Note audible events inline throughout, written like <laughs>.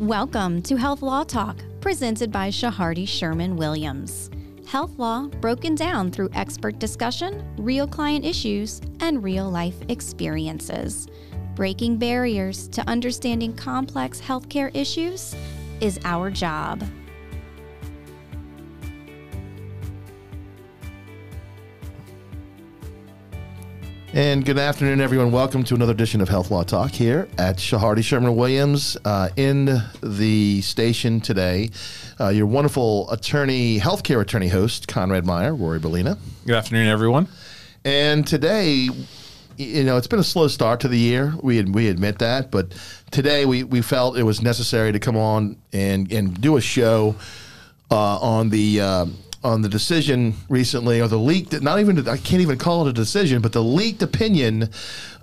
Welcome to Health Law Talk, presented by Chehardy Sherman Williams. Health law broken down through expert discussion, real client issues, and real life experiences. Breaking barriers to understanding complex healthcare issues is our job. And good afternoon, everyone. Welcome to another edition of Health Law Talk here at Chehardy Sherman Williams uh, in the station today. Uh, your wonderful attorney, healthcare attorney host, Conrad Meyer, Rory Bellina. Good afternoon, everyone. And today, you know, it's been a slow start to the year. We we admit that, but today we, we felt it was necessary to come on and and do a show uh, on the. Uh, on the decision recently, or the leaked, not even, I can't even call it a decision, but the leaked opinion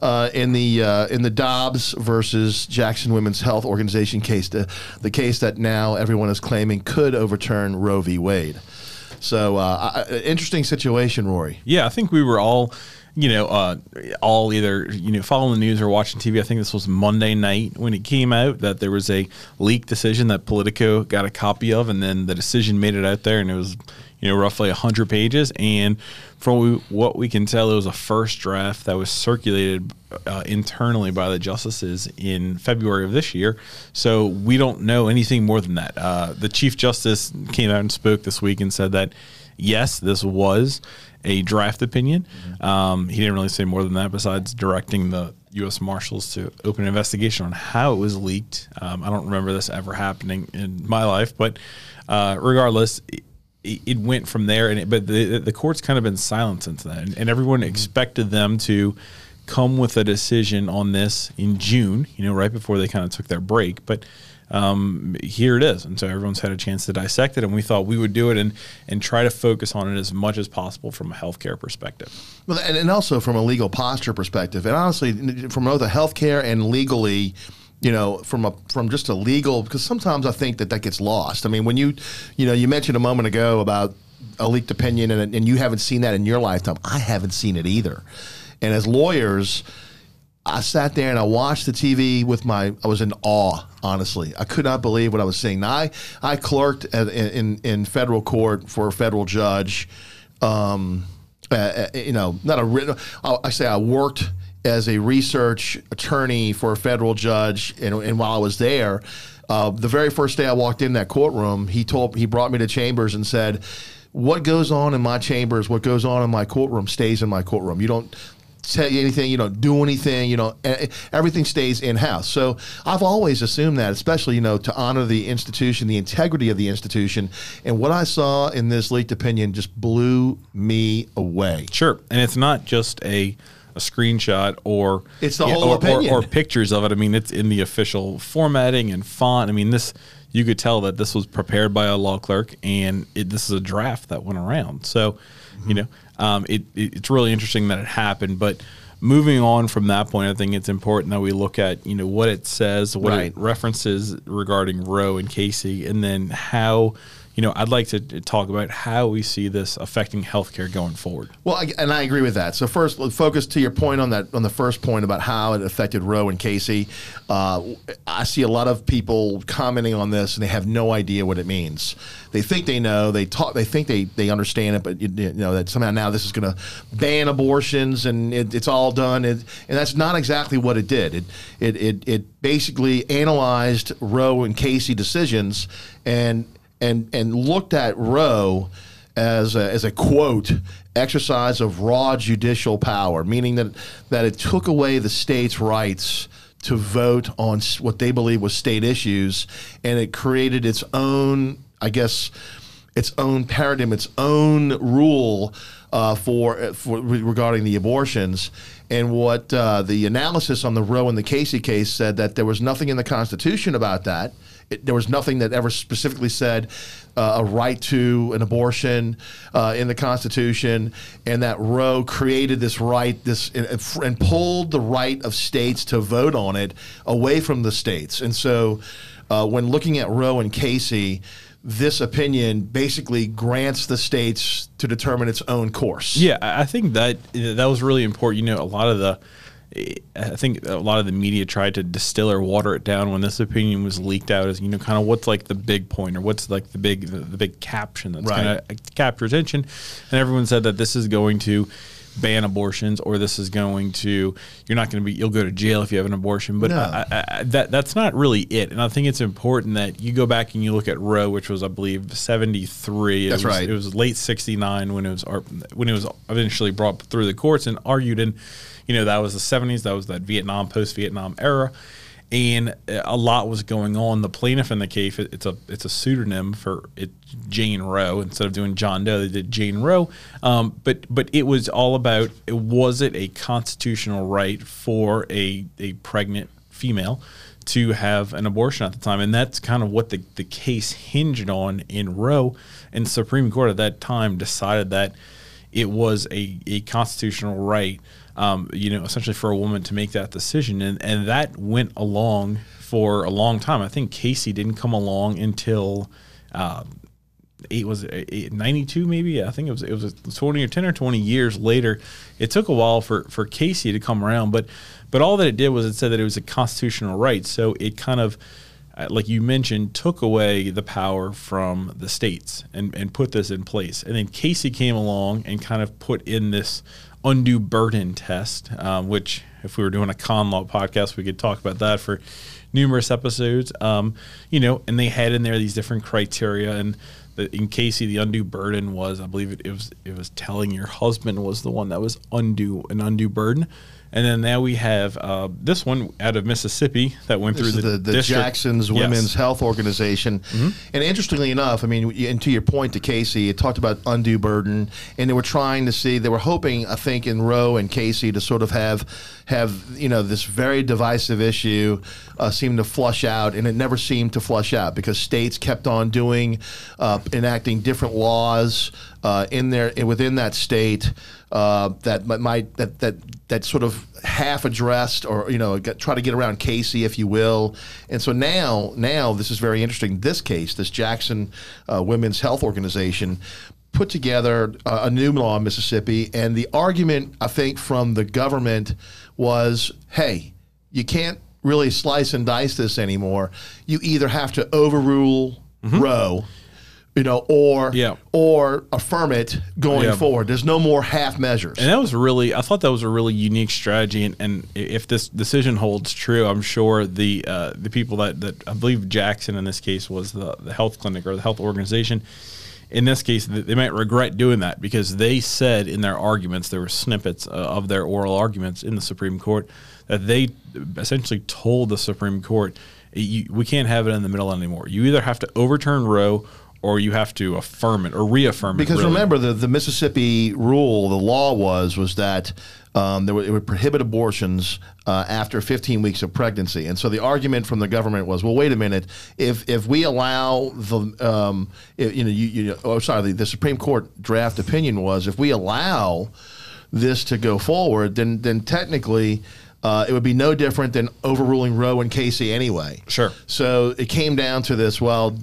uh, in the uh, in the Dobbs versus Jackson Women's Health Organization case, the, the case that now everyone is claiming could overturn Roe v. Wade. So, uh, interesting situation, Rory. Yeah, I think we were all you know, uh, all either you know following the news or watching TV. I think this was Monday night when it came out that there was a leaked decision that Politico got a copy of, and then the decision made it out there, and it was you know, roughly 100 pages. And from what we can tell, it was a first draft that was circulated uh, internally by the justices in February of this year. So we don't know anything more than that. Uh, the Chief Justice came out and spoke this week and said that, yes, this was a draft opinion. Mm-hmm. Um, he didn't really say more than that besides directing the U.S. Marshals to open an investigation on how it was leaked. Um, I don't remember this ever happening in my life, but uh, regardless, it went from there, and it, but the the court's kind of been silent since then, and everyone mm-hmm. expected them to come with a decision on this in June, you know, right before they kind of took their break. But um, here it is, and so everyone's had a chance to dissect it, and we thought we would do it and and try to focus on it as much as possible from a healthcare perspective. Well, and, and also from a legal posture perspective, and honestly, from both a healthcare and legally you know, from a from just a legal because sometimes I think that that gets lost. I mean, when you, you know, you mentioned a moment ago about a leaked opinion and, and you haven't seen that in your lifetime. I haven't seen it either. And as lawyers, I sat there and I watched the TV with my. I was in awe. Honestly, I could not believe what I was seeing. Now, I I clerked at, in in federal court for a federal judge. Um, uh, uh you know, not a written. I say I worked as a research attorney for a federal judge, and, and while I was there, uh, the very first day I walked in that courtroom, he told he brought me to chambers and said, "What goes on in my chambers, what goes on in my courtroom, stays in my courtroom. You don't." Tell you anything, you don't do anything, you know, everything stays in house. So I've always assumed that, especially, you know, to honor the institution, the integrity of the institution. And what I saw in this leaked opinion just blew me away. Sure. And it's not just a a screenshot or it's the whole or, opinion. Or, or, pictures of it. I mean, it's in the official formatting and font. I mean, this you could tell that this was prepared by a law clerk, and it, this is a draft that went around. So, mm-hmm. you know, um, it, it, it's really interesting that it happened, but. Moving on from that point, I think it's important that we look at you know what it says, what right. it references regarding Roe and Casey, and then how you know, I'd like to talk about how we see this affecting healthcare going forward. Well, I, and I agree with that. So first, focus to your point on that on the first point about how it affected Roe and Casey. Uh, I see a lot of people commenting on this, and they have no idea what it means. They think they know. They talk. They think they they understand it, but you, you know that somehow now this is going to ban abortions and it, it's all done. It, and that's not exactly what it did. It it it, it basically analyzed Roe and Casey decisions and and and looked at Roe as a, as a quote exercise of raw judicial power, meaning that that it took away the state's rights to vote on what they believe was state issues, and it created its own, I guess, its own paradigm, its own rule uh, for for regarding the abortions. And what uh, the analysis on the Roe and the Casey case said that there was nothing in the Constitution about that it, there was nothing that ever specifically said uh, a right to an abortion uh, in the Constitution, and that Roe created this right, this and, and, pulled the right of states to vote on it away from the states. And so, uh, when looking at Roe and Casey, this opinion basically grants the states to determine its own course. Yeah, I think that that was really important. You know, a lot of the I think a lot of the media tried to distill or water it down when this opinion was leaked out as you know kind of what's like the big point or what's like the big the, the big caption that's Right. going to capture attention, and everyone said that this is going to ban abortions or this is going to you're not going to be you'll go to jail if you have an abortion but No. I, I, I, that that's not really it and I think it's important that you go back and you look at Roe which was I believe 73 It That's was- right. it was late 69 when it was when it was eventually brought through the courts and argued in you know that was the 70s that was that Vietnam post Vietnam era and a lot was going on the plaintiff in the case it- it's a it's a pseudonym for it Jane Roe instead of doing John Doe they did Jane Roe um, but but it was all about was it a constitutional right for a a pregnant female to have an abortion at the time. And that's kind of what the, the case hinged on in Roe. And the Supreme Court at that time decided that it was a, a constitutional right, um, you know, essentially for a woman to make that decision. And, and that went along for a long time. I think Casey didn't come along until. Uh, eight was it eight, 92 maybe i think it was it was 20 or 10 or 20 years later it took a while for for casey to come around but but all that it did was it said that it was a constitutional right so it kind of uh, like you mentioned took away the power from the states and and put this in place and then casey came along and kind of put in this undue burden test um, which if we were doing a con law podcast we could talk about that for numerous episodes um, you know and they had in there these different criteria and in Casey, the undue burden was, I believe it, it was, it was telling your husband was the one that was undue, an undue burden. And then now we have uh, this one out of Mississippi that went This through the, the, the. Jackson's Yes. Mm-hmm. Women's Health Organization. And interestingly enough, I mean, and to your point to Casey, it talked about undue burden, and they were trying to see, they were hoping, I think, in Roe and Casey to sort of have, have you know, this very divisive issue uh, seem to flush out, and it never seemed to flush out because states kept on doing, uh, enacting different laws uh, in there within that state uh, that mi- might that that that sort of half addressed or you know get, try to get around Casey, if you will. And so now now this is very interesting. This case, this Jackson uh, Women's Health Organization. Put together uh, a new law in Mississippi, and the argument I think from the government was, "Hey, you can't really slice and dice this anymore. You either have to overrule Roe, you know, or. Yeah. or affirm it going Yeah. forward. There's no more half measures. And that was really, I thought that was a really unique strategy. And, and if this decision holds true, I'm sure the uh, the people that, that I believe Jackson in this case was the, the health clinic or the health organization. In this case, they might regret doing that because they said in their arguments, there were snippets uh, of their oral arguments in the Supreme Court that they essentially told the Supreme Court, we can't have it in the middle anymore. You either have to overturn Roe or you have to affirm it or reaffirm Because it. really. remember, the, the Mississippi rule, the law was was that um, there it would prohibit abortions uh, after 15 weeks of pregnancy, and so the argument from the government was, well, wait a minute, if if we allow the, um, i- you know, you, you oh, sorry, the, the Supreme Court draft opinion was if we allow this to go forward, then then technically. Uh, it would be no different than overruling Roe and Casey anyway. Sure. So it came down to this: well,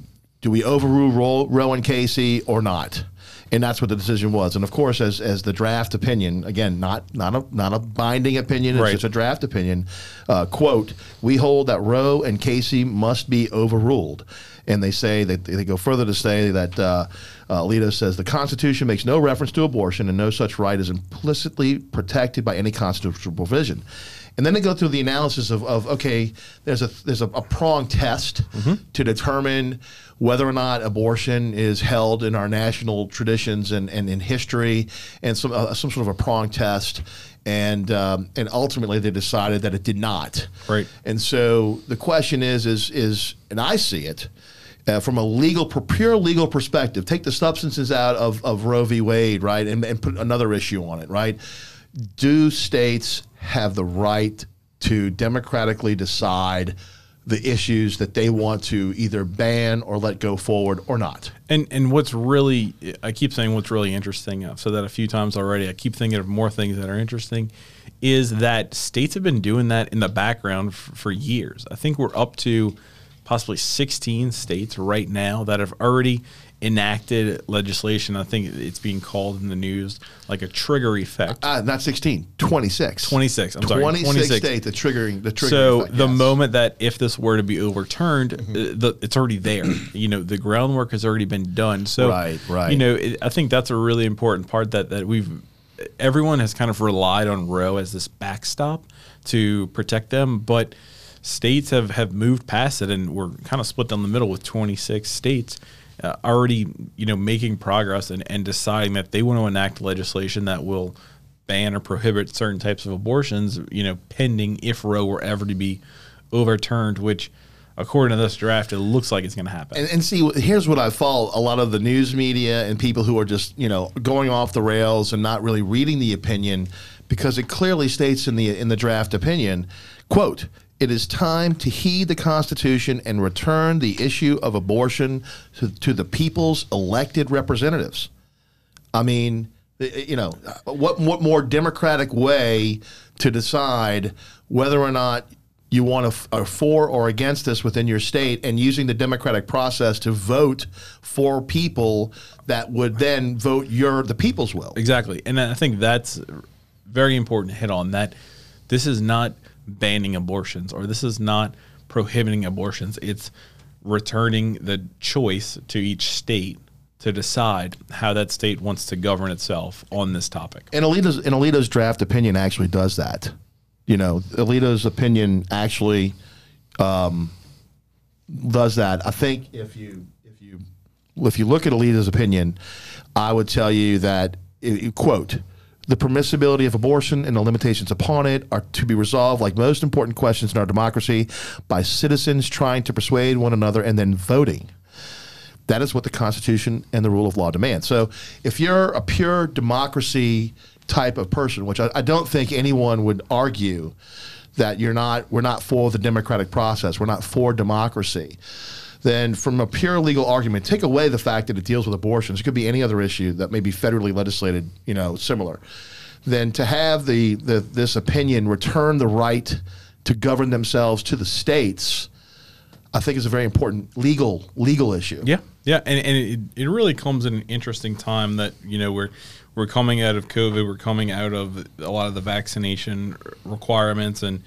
do we overrule Roe, Roe and Casey or not? And that's what the decision was. And of course, as as the draft opinion, again, not not a not a binding opinion, it's Right. just a draft opinion. Uh, quote: We hold that Roe and Casey must be overruled. And they say that they go further to say that uh, uh, Alito says the Constitution makes no reference to abortion, and no such right is implicitly protected by any constitutional provision. And then they go through the analysis of, of okay, there's a there's a, a prong test to determine whether or not abortion is held in our national traditions and, and in history, and some uh, some sort of a prong test. And um, and ultimately they decided that it did not. Right. And so the question is is is and I see it uh, from a legal, pure legal perspective. Take the substances out of, of Roe v. Wade, right, and, and put another issue on it, right? Do states have the right to democratically decide the issues that they want to either ban or let go forward or not? And and what's really I keep saying what's really interesting. I've said that a few times already. I keep thinking of more things that are interesting. Is that states have been doing that in the background f- for years. I think we're up to possibly 16 states right now that have already enacted legislation. I think it's being called in the news like a trigger effect. Uh, not 16, 26. 26. I'm sorry. 26, 26. states the triggering the triggering. So effect, the yes. moment that if this were to be overturned, uh, the, it's already there. <clears throat> you know, the groundwork has already been done. So Right, right. You know, it, I think that's a really important part that that we've everyone has kind of relied on Roe as this backstop to protect them, but states have have moved past it, and we're kind of split down the middle with 26 states. Uh, already, you know, making progress and, and deciding that they want to enact legislation that will ban or prohibit certain types of abortions, you know, pending if Roe were ever to be overturned, which, according to this draft, it looks like it's going to happen. And, and see, here's what I follow a lot of the news media and people who are just, you know, going off the rails and not really reading the opinion because it clearly states in the in the draft opinion, quote, it is time to heed the Constitution and return the issue of abortion to, to the people's elected representatives. I mean, you know, what what more democratic way to decide whether or not you want to are for or against this within your state, and using the democratic process to vote for people that would then vote your the people's will. Exactly. And I think that's very important to hit on that this is not banning abortions or this is not prohibiting abortions. It's returning the choice to each state to decide how that state wants to govern itself on this topic. And Alito's and Alito's draft opinion actually does that. You know, Alito's opinion actually um, does that. I think if you if you if you look at Alito's opinion, I would tell you that quote the permissibility of abortion and the limitations upon it are to be resolved like most important questions in our democracy by citizens trying to persuade one another and then voting. That is what the Constitution and the rule of law demand. So, if you're a pure democracy type of person, which I, I don't think anyone would argue that you're not, we're not for the democratic process, we're not for democracy. Then, from a pure legal argument, take away the fact that it deals with abortions. It could be any other issue that may be federally legislated, you know, similar. Then, to have the, the this opinion return the right to govern themselves to the states, I think is a very important legal legal issue. Yeah, yeah, and, and it, it really comes in an interesting time that you know we're we're coming out of COVID, we're coming out of a lot of the vaccination requirements and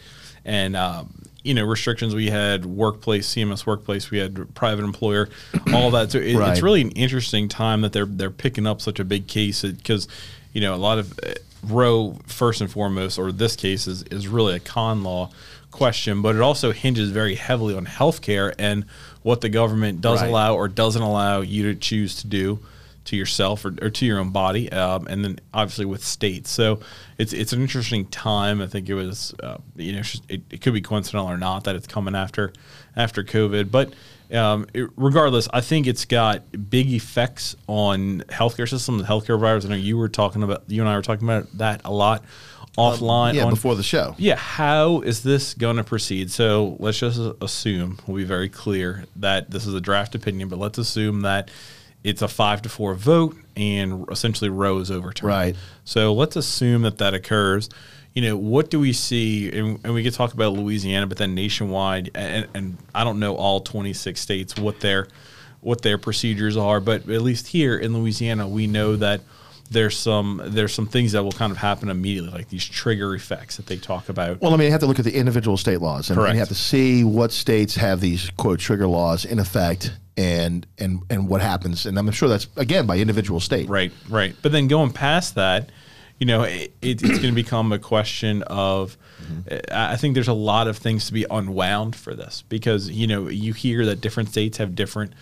and um, you know restrictions we had workplace CMS workplace, we had private employer, all that. So it, Right. it's really an interesting time that they're they're picking up such a big case because you know a lot of uh, Roe first and foremost, or this case is is really a con law question, but it also hinges very heavily on healthcare and what the government does Right. allow or doesn't allow you to choose to do to yourself or, or to your own body, um, and then obviously with states. So it's it's an interesting time. I think it was uh, you know it, it could be coincidental or not that it's coming after after COVID, but. Um, it- regardless, I think it's got big effects on healthcare systems, healthcare providers. I know you were talking about, you and I were talking about that a lot offline. Yeah, on, before the show. yeah, how is this going to proceed? So let's just assume, we'll be very clear that this is a draft opinion, but let's assume that it's a five to four vote and essentially Roe is overturned. Right. So let's assume that that occurs. You know, what do we see? And, and we could talk about Louisiana, but then nationwide, and, and I don't know all 26 states what their what their procedures are, but at least here in Louisiana, we know that there's some there's some things that will kind of happen immediately, like these trigger effects that they talk about. Well, I mean, you have to look at the individual state laws, and, and Correct. you have to see what states have these quote trigger laws in effect, and and and what happens. And I'm sure that's again by individual state. Right, right. But then going past that, you know, it, it's going to become a question of. I I think there's a lot of things to be unwound for this because you know you hear that different states have different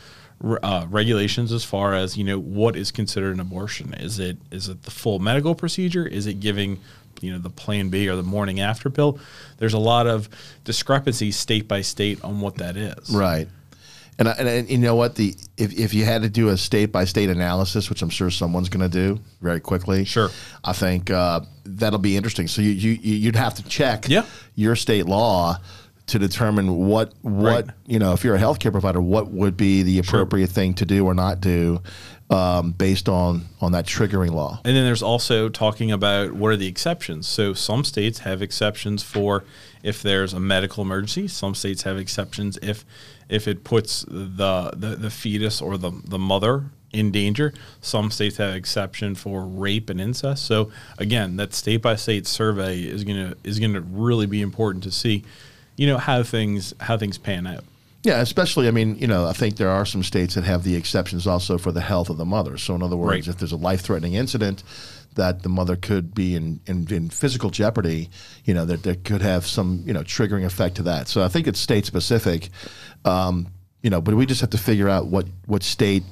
uh, regulations as far as you know what is considered an abortion. Is it is it the full medical procedure? Is it giving you know the Plan B or the morning after pill? There's a lot of discrepancies state by state on what that is. Right. And, I, and, and you know what the if, if you had to do a state by state analysis, which I'm sure someone's going to do very quickly, Sure. I think uh, that'll be interesting. So you, you you- you'd have to check Yeah. your state law to determine what what Right. you know if you're a healthcare provider, what would be the appropriate thing to do or not do um, based on on that triggering law. And then there's also talking about what are the exceptions. So some states have exceptions for if there's a medical emergency. Some states have exceptions if if it puts the the, the fetus or the, the mother in danger. Some states have exception for rape and incest. So again, that state by state survey is gonna is gonna really be important to see, you know, how things how things pan out. Yeah, especially, I mean, you know, I think there are some states that have the exceptions also for the health of the mother. So, in other words, Right. if there's a life threatening incident that the mother could be in, in, in physical jeopardy, you know, that there could have some, you know, triggering effect to that. So, I think it's state specific, um, you know, but we just have to figure out what, what state,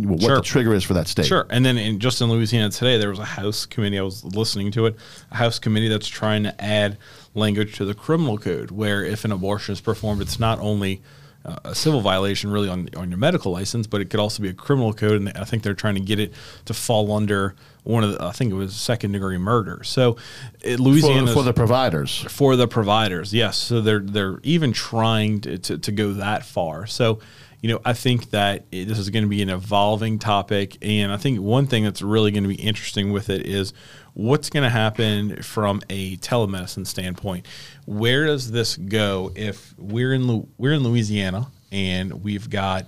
what Sure. the trigger is for that state. Sure. And then in, just in Louisiana today, there was a House committee. I was listening to it. A House committee that's trying to add language to the criminal code, where if an abortion is performed, it's not only uh, a civil violation, really on on your medical license, but it could also be a criminal code. And I think they're trying to get it to fall under one of the. I think it was second degree murder. So, it, For, Louisiana for the providers. for the providers. Yes, so they're they're even trying to, to, to go that far. So, you know, I think that it, this is going to be an evolving topic, and I think one thing that's really going to be interesting with it is what's going to happen from a telemedicine standpoint. Where does this go if we're in we're in Louisiana and we've got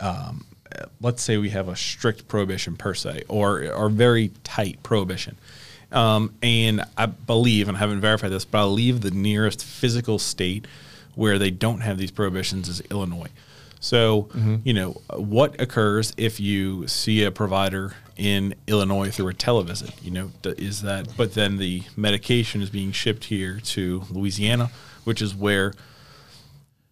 um, let's say we have a strict prohibition per se or or very tight prohibition. Um, and I believe, and I haven't verified this, but I believe the nearest physical state where they don't have these prohibitions is Illinois. So, you know, what occurs if you see a provider in Illinois through a televisit? You know, is that, but then the medication is being shipped here to Louisiana, which is where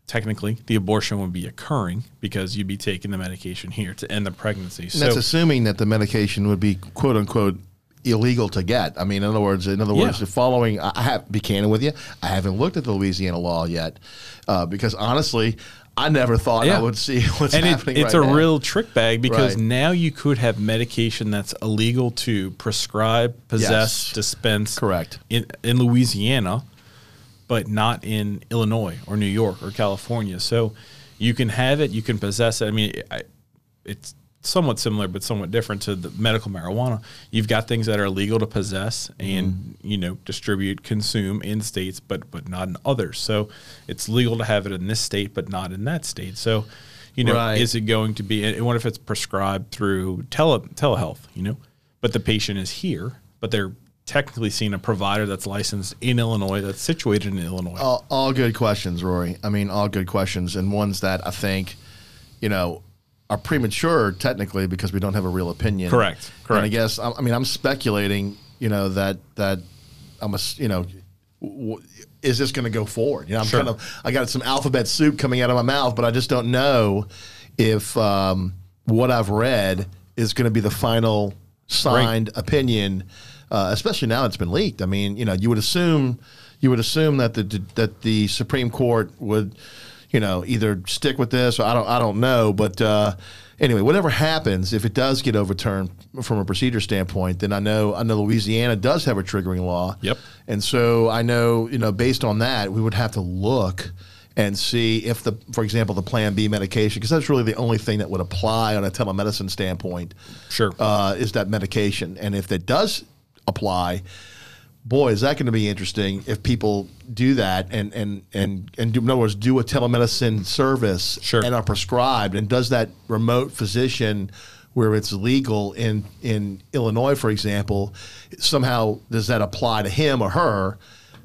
technically the abortion would be occurring because you'd be taking the medication here to end the pregnancy. And So, that's assuming that the medication would be quote unquote illegal to get. I mean, in other words, in other words, Yeah. following. I I have be candid with you. I haven't looked at the Louisiana law yet uh, because honestly, I never thought I would see <laughs> what's and it, happening. it's right a now. real trick bag because Right. now you could have medication that's illegal to prescribe, possess, Yes. dispense. Correct. In in Louisiana, but not in Illinois or New York or California. So you can have it, you can possess it. I mean, I, it's somewhat similar, but somewhat different to the medical marijuana. You've got things that are legal to possess and Mm-hmm. you know distribute, consume in states, but but not in others. So it's legal to have it in this state, but not in that state. So you know, Right. is it going to be? And what if it's prescribed through tele telehealth? You know, but the patient is here, but they're technically seeing a provider that's licensed in Illinois, that's situated in Illinois. all, all good questions, Rory. I mean, all good questions, and ones that I think, you know, are premature technically because we don't have a real opinion. Correct, Correct. And I guess I, I mean I'm speculating. You know that that I'm a you know. W- is this going to go forward? You know, I'm Sure. kind of I got some alphabet soup coming out of my mouth, but I just don't know if um, what I've read is going to be the final signed opinion, uh, especially now it's been leaked. I mean, you know, you would assume you would assume that the that the Supreme Court would, you know, either stick with this or I don't I don't know, but uh, anyway, whatever happens, if it does get overturned from a procedure standpoint, then I know I know Louisiana does have a triggering law. Yep. And so I know, you know, based on that, we would have to look and see if the, for example, the Plan B medication, because that's really the only thing that would apply on a telemedicine standpoint. Sure. Uh, is that medication, and if that does apply, boy, is that going to be interesting if people do that and and and and do, in other words, do a telemedicine service Sure. and are prescribed, and does that remote physician where it's legal in in Illinois, for example, somehow does that apply to him or her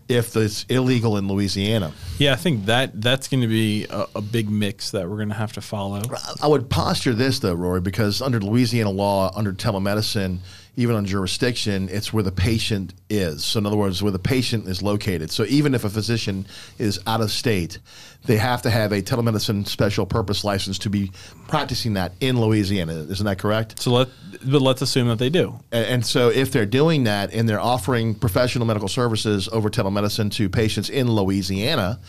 if it's illegal in Louisiana? Yeah, I think that that's going to be a, a big mix that we're going to have to follow. I would posture this though, Rory, because under Louisiana law, under telemedicine, even on jurisdiction, it's where the patient is. So in other words, where the patient is located. So even if a physician is out of state, they have to have a telemedicine special purpose license to be practicing that in Louisiana. Isn't that correct? So let but let's assume that they do. And, and so if they're doing that and they're offering professional medical services over telemedicine to patients in Louisiana,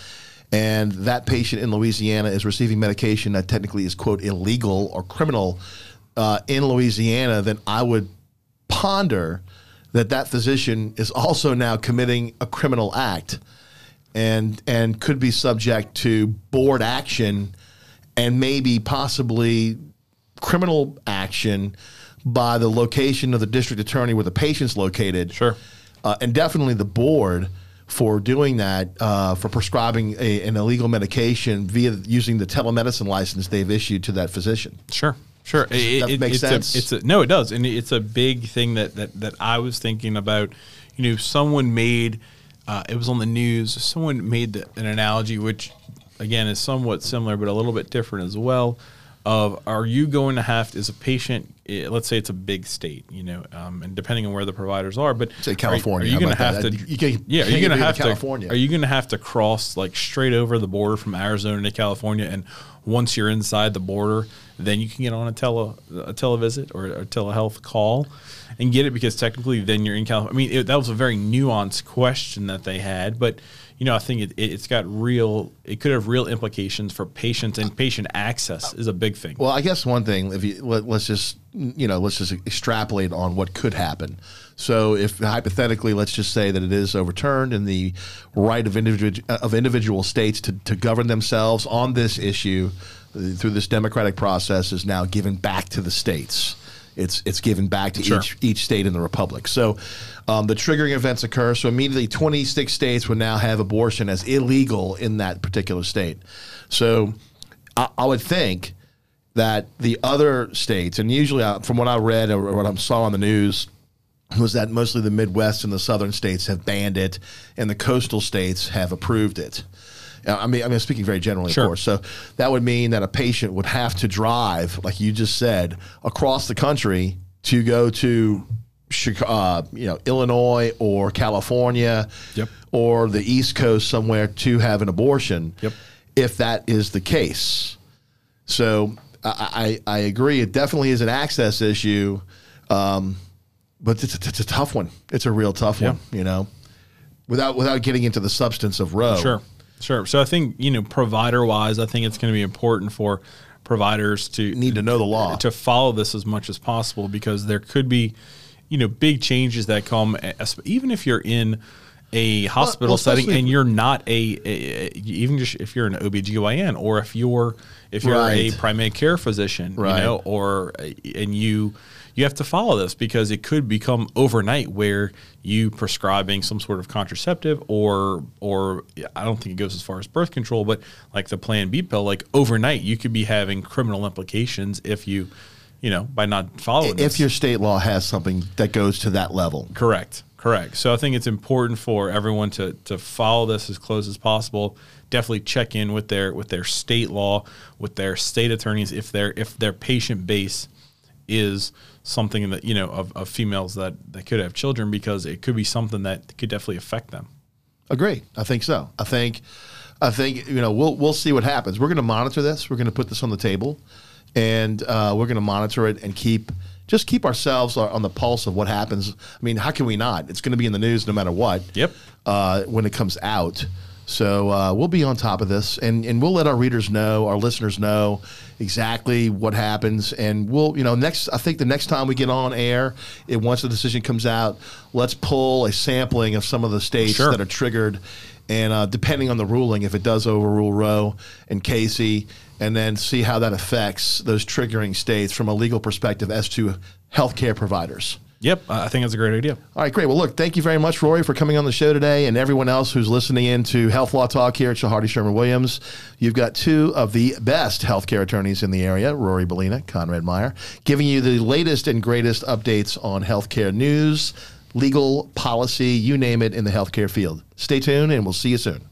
and that patient in Louisiana is receiving medication that technically is quote illegal or criminal uh, in Louisiana, then I would ponder that that physician is also now committing a criminal act and and could be subject to board action and maybe possibly criminal action by the location of the district attorney where the patient's located. Sure. Uh, and definitely the board for doing that, uh, for prescribing a, an illegal medication via using the telemedicine license they've issued to that physician. Sure, Sure, Does that it, make it's sense? A, it's a, no, it does, and it's a big thing that that that I was thinking about. You know, someone made uh, it was on the news. Someone made the, an analogy, which again is somewhat similar, but a little bit different as well. Of are you going to have to, as a patient? eh, Let's say it's a big state, you know, um, and depending on where the providers are, but Say California, Are, you going to have to? You can't- yeah, are you going to have to? California. Are you going to have to cross like straight over the border from Arizona to California, and once you're inside the border, then you can get on a tele a televisit or a telehealth call and get it because technically then you're in California. I mean, it, that was a very nuanced question that they had, but you know, I think it, it, it's got real. It could have real implications for patients and patient access is a big thing. Well, I guess one thing, if you let, let's just you know, let's just extrapolate on what could happen. So, if hypothetically, let's just say that it is overturned and the right of individual of individual states to, to govern themselves on this issue through this democratic process is now given back to the states. It's it's given back to Sure. each each state in the republic. So um, the triggering events occur. So immediately, 26 states would now have abortion as illegal in that particular state. So I, I would think that the other states, and usually uh, from what I read or what I saw on the news, was that mostly the Midwest and the southern states have banned it, and the coastal states have approved it. I mean, I mean, speaking very generally, Sure. of course. So that would mean that a patient would have to drive, like you just said, across the country to go to, uh, you know, Illinois or California, Yep. or the East Coast somewhere to have an abortion. Yep. If that is the case, so I, I, I agree. It definitely is an access issue, um, but it's, it's a tough one. It's a real tough one. You know, without without getting into the substance of Roe. Sure, sure. So I think you know, provider wise, I think it's going to be important for providers to Need to know the law. to follow this as much as possible because there could be, you know, big changes that come, even if you're in a hospital well, setting and you're not a, a- even just if you're an OBGYN or if you're if you're Right. a primary care physician, Right. you know, or and you you have to follow this because it could become overnight where you prescribing some sort of contraceptive or or I don't think it goes as far as birth control, but like the Plan B pill, like overnight you could be having criminal implications if you, you know, by not following. If this. your state law has something that goes to that level, Correct. Correct. So I think it's important for everyone to to follow this as close as possible. Definitely check in with their with their state law, with their state attorneys if their if their patient base is something that you know of, of females that that could have children because it could be something that could definitely affect them. agree. I think so. I think, I think you know we'll we'll see what happens. We're going to monitor this. We're going to put this on the table, and uh, we're going to monitor it and keep just keep ourselves on the pulse of what happens. I mean, how can we not? It's going to be in the news no matter what. Yep. uh, when it comes out. So uh, we'll be on top of this, and, and we'll let our readers know, our listeners know exactly what happens, and we'll you know next. I think the next time we get on air, it once the decision comes out, let's pull a sampling of some of the states Sure. that are triggered, and uh, depending on the ruling, if it does overrule Roe and Casey, and then see how that affects those triggering states from a legal perspective as to healthcare providers. Yep. I I think that's a great idea. All right, great. Well, look, thank you very much, Rory, for coming on the show today, and everyone else who's listening in to Health Law Talk here at Chehardy Sherman Williams. You've got two of the best healthcare attorneys in the area, Rory Bellina, Conrad Meyer, giving you the latest and greatest updates on healthcare news, legal policy, you name it, in the healthcare field. Stay tuned, and we'll see you soon.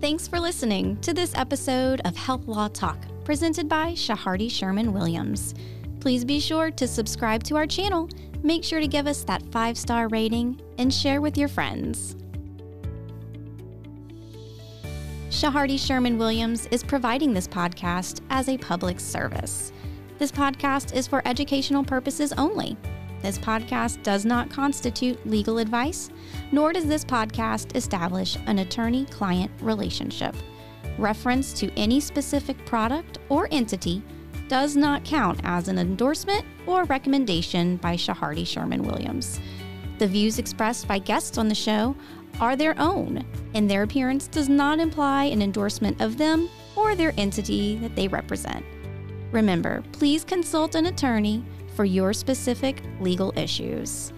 Thanks for listening to this episode of Health Law Talk, presented by Chehardy Sherman Williams. Please be sure to subscribe to our channel, make sure to give us that five star rating, and share with your friends. Chehardy Sherman Williams is providing this podcast as a public service. This podcast is for educational purposes only. This podcast does not constitute legal advice, nor does this podcast establish an attorney client relationship. Reference to any specific product or entity does not count as an endorsement or recommendation by Chehardy Sherman Williams. The views expressed by guests on the show are their own, and their appearance does not imply an endorsement of them or their entity that they represent. Remember, please consult an attorney for your specific legal issues.